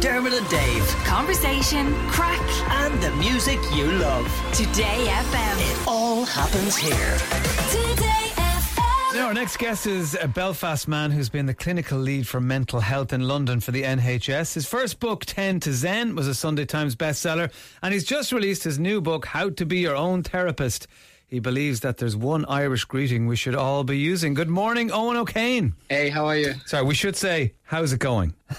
Dermot and Dave. Conversation, crack, And the music you love. Today FM. It all happens here. Today FM. Now, our next guest is a Belfast man who's been the clinical lead for mental health in London for the NHS. His first book, 10 to Zen, was a Sunday Times bestseller, and he's just released his new book, How to Be Your Own Therapist. He believes that there's one Irish greeting we should all be using. Good morning, Owen O'Kane. Hey, how are you? Sorry, we should say, how's it going?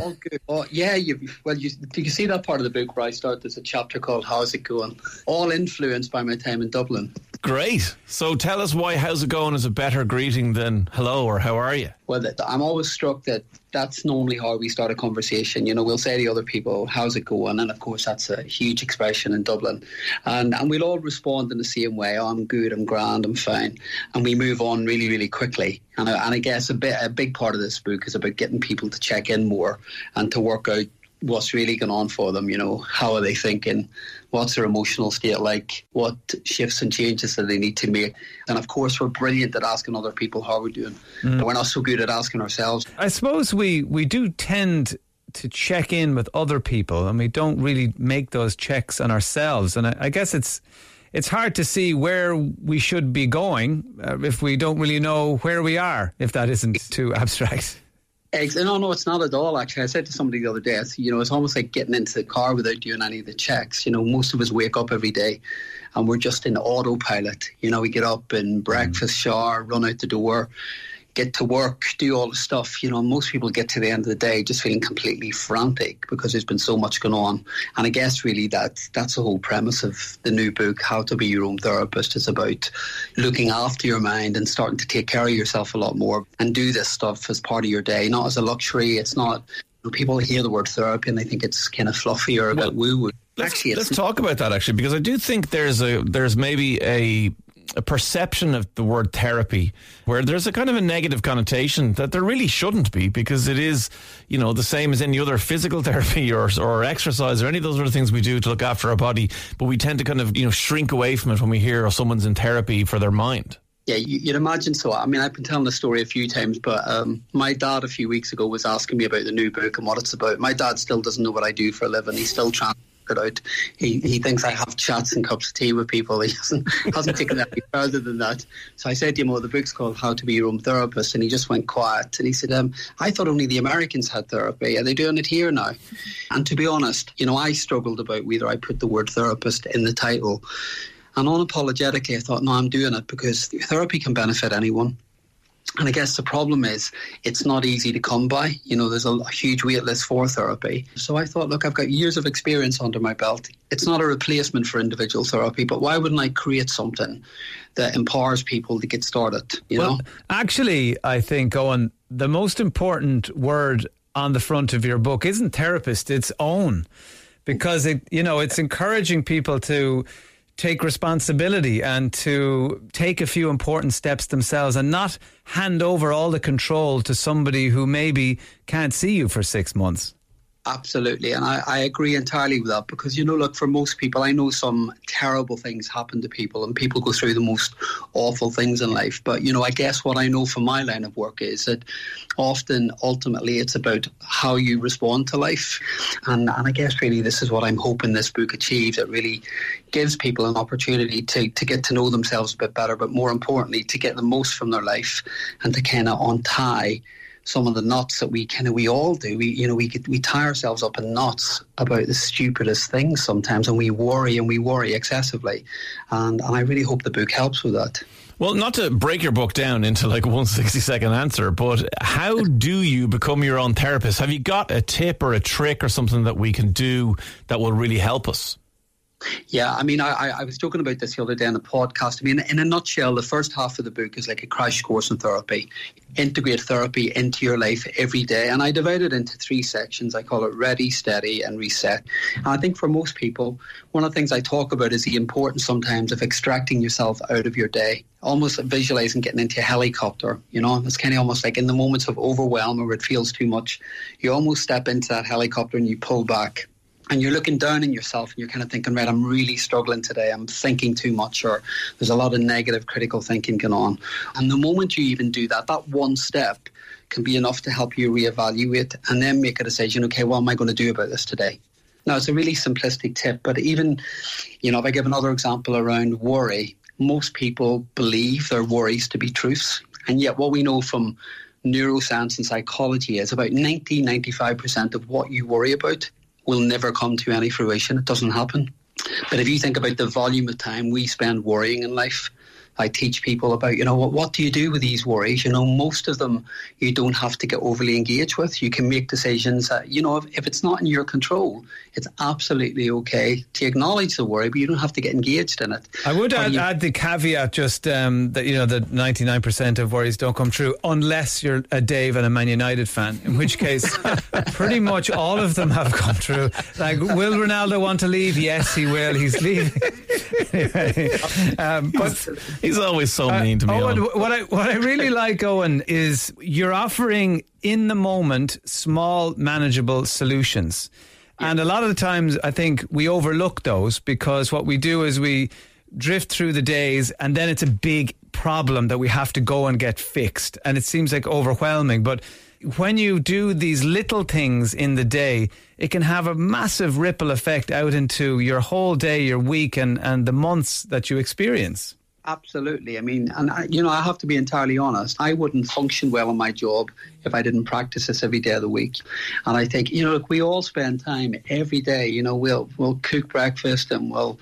All good. Oh, yeah, you, well, you, do you see that part of the book where I start? There's a chapter called How's It Going? All influenced by my time in Dublin. Great. So tell us why how's it going is a better greeting than hello or how are you? Well, I'm always struck that that's normally how we start a conversation. You know, we'll say to other people, "How's it going?" And of course, that's a huge expression in Dublin, and and we'll all respond in the same way. Oh, I'm good. I'm grand. I'm fine, and we move on really, really quickly. And I, and I guess a bit a big part of this book is about getting people to check in more and to work out what's really going on for them. You know, how are they thinking? What's their emotional state like? What shifts and changes that they need to make? And of course, we're brilliant at asking other people how we're doing, but we're not so good at asking ourselves. I suppose we, we do tend to check in with other people and we don't really make those checks on ourselves. And I, I guess it's it's hard to see where we should be going uh, if we don't really know where we are, if that isn't too abstract. Ex- No, oh, no, it's not at all. Actually, I said to somebody the other day, you know, it's almost like getting into the car without doing any of the checks. You know, most of us wake up every day, and we're just in autopilot. You know, we get up and breakfast, shower, run out the door, get to work, do all the stuff. You know, most people get to the end of the day just feeling completely frantic because there's been so much going on. And I guess really that that's the whole premise of the new book, How to Be Your Own Therapist, is about looking after your mind and starting to take care of yourself a lot more and do this stuff as part of your day, not as a luxury. It's not. People hear the word therapy and they think it's kind of fluffy or a bit woo woo. Let's, Actually, let's talk about that actually because I do think there's a there's maybe a a perception of the word therapy where there's a kind of a negative connotation that there really shouldn't be because it is you know the same as any other physical therapy or or exercise or any of those other things we do to look after our body but we tend to kind of you know shrink away from it when we hear someone's in therapy for their mind Yeah, you- you'd imagine so. I mean, I've been telling the story a few times, but um, my dad a few weeks ago was asking me about the new book and what it's about. My dad still doesn't know what I do for a living. He's still trying out. He he thinks I have chats and cups of tea with people. He hasn't hasn't taken that any further than that. So I said to him, "Oh, the book's called How to Be Your Own Therapist," and he just went quiet. And he said, um, "I thought only the Americans had therapy. Are they doing it here now?" And to be honest, you know, I struggled about whether I put the word therapist in the title. And unapologetically, I thought, no, I'm doing it because therapy can benefit anyone. And I guess the problem is it's not easy to come by. You know, there's a, a huge wait list for therapy. So I thought, look, I've got years of experience under my belt. It's not a replacement for individual therapy, but why wouldn't I create something that empowers people to get started? You Well, know? actually, I think, Owen, the most important word on the front of your book isn't therapist, it's own. Because it, you know, it's encouraging people to take responsibility and to take a few important steps themselves and not hand over all the control to somebody who maybe can't see you for six months. Absolutely, and I, I agree entirely with that because you know, look, for most people, I know some terrible things happen to people, and people go through the most awful things in life. But you know, I guess what I know from my line of work is that often, ultimately, it's about how you respond to life, and and I guess really this is what I'm hoping this book achieves. It really gives people an opportunity to to get to know themselves a bit better, but more importantly, to get the most from their life and to kind of untie some of the knots that we kind of we all do. We you know we we tie ourselves up in knots about the stupidest things sometimes, and we worry and we worry excessively. And and I really hope the book helps with that. Well, not to break your book down into like one 60 second answer, but how do you become your own therapist? Have you got a tip or a trick or something that we can do that will really help us? Yeah, I mean, I, I was talking about this the other day on the podcast. I mean, in a nutshell, the first half of the book is like a crash course in therapy. Integrate therapy into your life every day. And I divide it into three sections. I call it ready, steady, and reset. And I think for most people, one of the things I talk about is the importance sometimes of extracting yourself out of your day. Almost visualizing getting into a helicopter, you know, it's kind of almost like in the moments of overwhelm or it feels too much, you almost step into that helicopter and you pull back and you're looking down on yourself and you're kind of thinking, right, I'm really struggling today. I'm thinking too much, or there's a lot of negative critical thinking going on. And the moment you even do that, that one step can be enough to help you reevaluate and then make a decision. Okay, what am I going to do about this today? Now, it's a really simplistic tip, but even, you know, if I give another example around worry, most people believe their worries to be truths. And yet, what we know from neuroscience and psychology is about 90 95% of what you worry about will never come to any fruition. It doesn't happen. But if you think about the volume of time we spend worrying in life, I teach people about, you know, what, what do you do with these worries? You know, most of them you don't have to get overly engaged with. You can make decisions that, you know, if, if it's not in your control, it's absolutely okay to acknowledge the worry, but you don't have to get engaged in it. I would add, you- add the caveat just um, that, you know, that 99% of worries don't come true unless you're a Dave and a Man United fan, in which case pretty much all of them have come true. Like, will Ronaldo want to leave? Yes, he will. He's leaving. Anyway, um, but He's always so uh, mean to me. Owen, Owen. what I what I really like, Owen, is you're offering in the moment small, manageable solutions. And a lot of the times, I think we overlook those because what we do is we drift through the days, and then it's a big problem that we have to go and get fixed, and it seems like overwhelming. But when you do these little things in the day, it can have a massive ripple effect out into your whole day, your week, and, and the months that you experience. Absolutely. I mean, and I, you know, I have to be entirely honest. I wouldn't function well in my job if I didn't practice this every day of the week. And I think, you know, look, we all spend time every day. You know, we'll we'll cook breakfast and we'll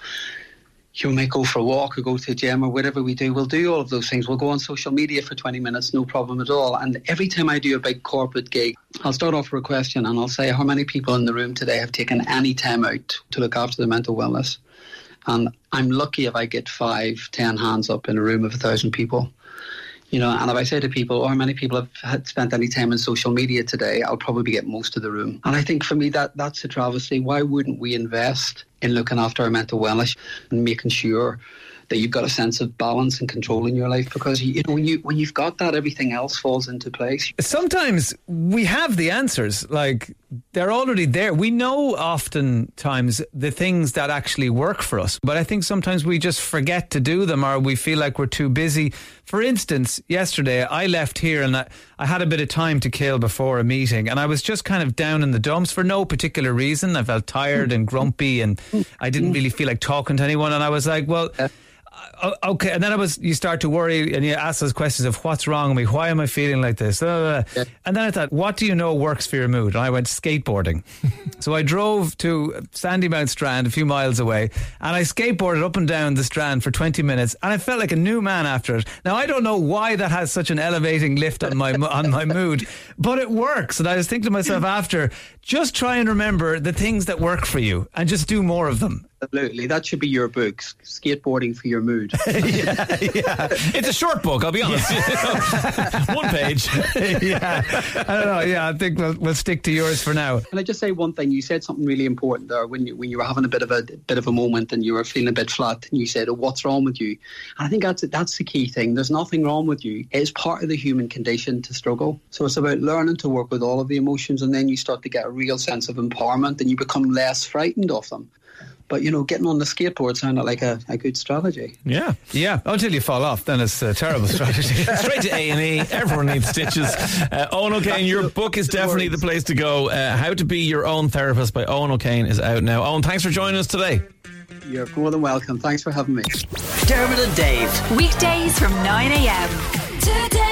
you may go for a walk or go to the gym or whatever we do. We'll do all of those things. We'll go on social media for 20 minutes, no problem at all. And every time I do a big corporate gig, I'll start off with a question and I'll say, how many people in the room today have taken any time out to look after their mental wellness? And I'm lucky if I get five, ten hands up in a room of a thousand people. You know, and if I say to people, oh, how many people have spent any time on social media today, I'll probably get most of the room. And I think for me, that that's a travesty. Why wouldn't we invest in looking after our mental wellness and making sure that you've got a sense of balance and control in your life? Because you know, when you when you've got that, everything else falls into place. sometimes we have the answers. Like they're already there. We know oftentimes the things that actually work for us but i think sometimes we just forget to do them or we feel like we're too busy. For instance yesterday i left here and I, I had a bit of time to kill before a meeting and i was just kind of down in the dumps for no particular reason. I felt tired and grumpy and i didn't mm. really feel like talking to anyone and i was like well Oh, okay, and then I was you start to worry and you ask those questions of what's wrong with me, why am I feeling like this, blah. and then I thought, what do you know works for your mood? And I went skateboarding, so I drove to Sandymount Strand, a few miles away, and I skateboarded up and down the Strand for twenty minutes, and I felt like a new man after it. Now I don't know why that has such an elevating lift on my on my mood, but it works. And I was thinking to myself after, just try and remember the things that work for you, and just do more of them. Absolutely, that should be your book, skateboarding for your mood. It's a short book, I'll be honest. One page. yeah, I don't know. Yeah, I think we'll, we'll stick to yours for now. Can I just say one thing? You said something really important there when you when you were having a bit of a bit of a moment and you were feeling a bit flat, and you said, "Oh, what's wrong with you?" And I think that's that's the key thing. There's nothing wrong with you. It's part of the human condition to struggle. So it's about learning to work with all of the emotions, and then you start to get a real sense of empowerment, and you become less frightened of them. But you know, getting on the skateboard sounded like a, a good strategy. Yeah. Yeah, until you fall off, then it's a terrible strategy. Straight to A and E. Everyone needs stitches. Uh, Owen O'Kane, your book is definitely the place to go. Uh, How to Be Your Own Therapist by Owen O'Kane is out now. Owen, thanks for joining us today. You're more than welcome. Thanks for having me. Dermot and Dave. Weekdays from 9 a.m. Today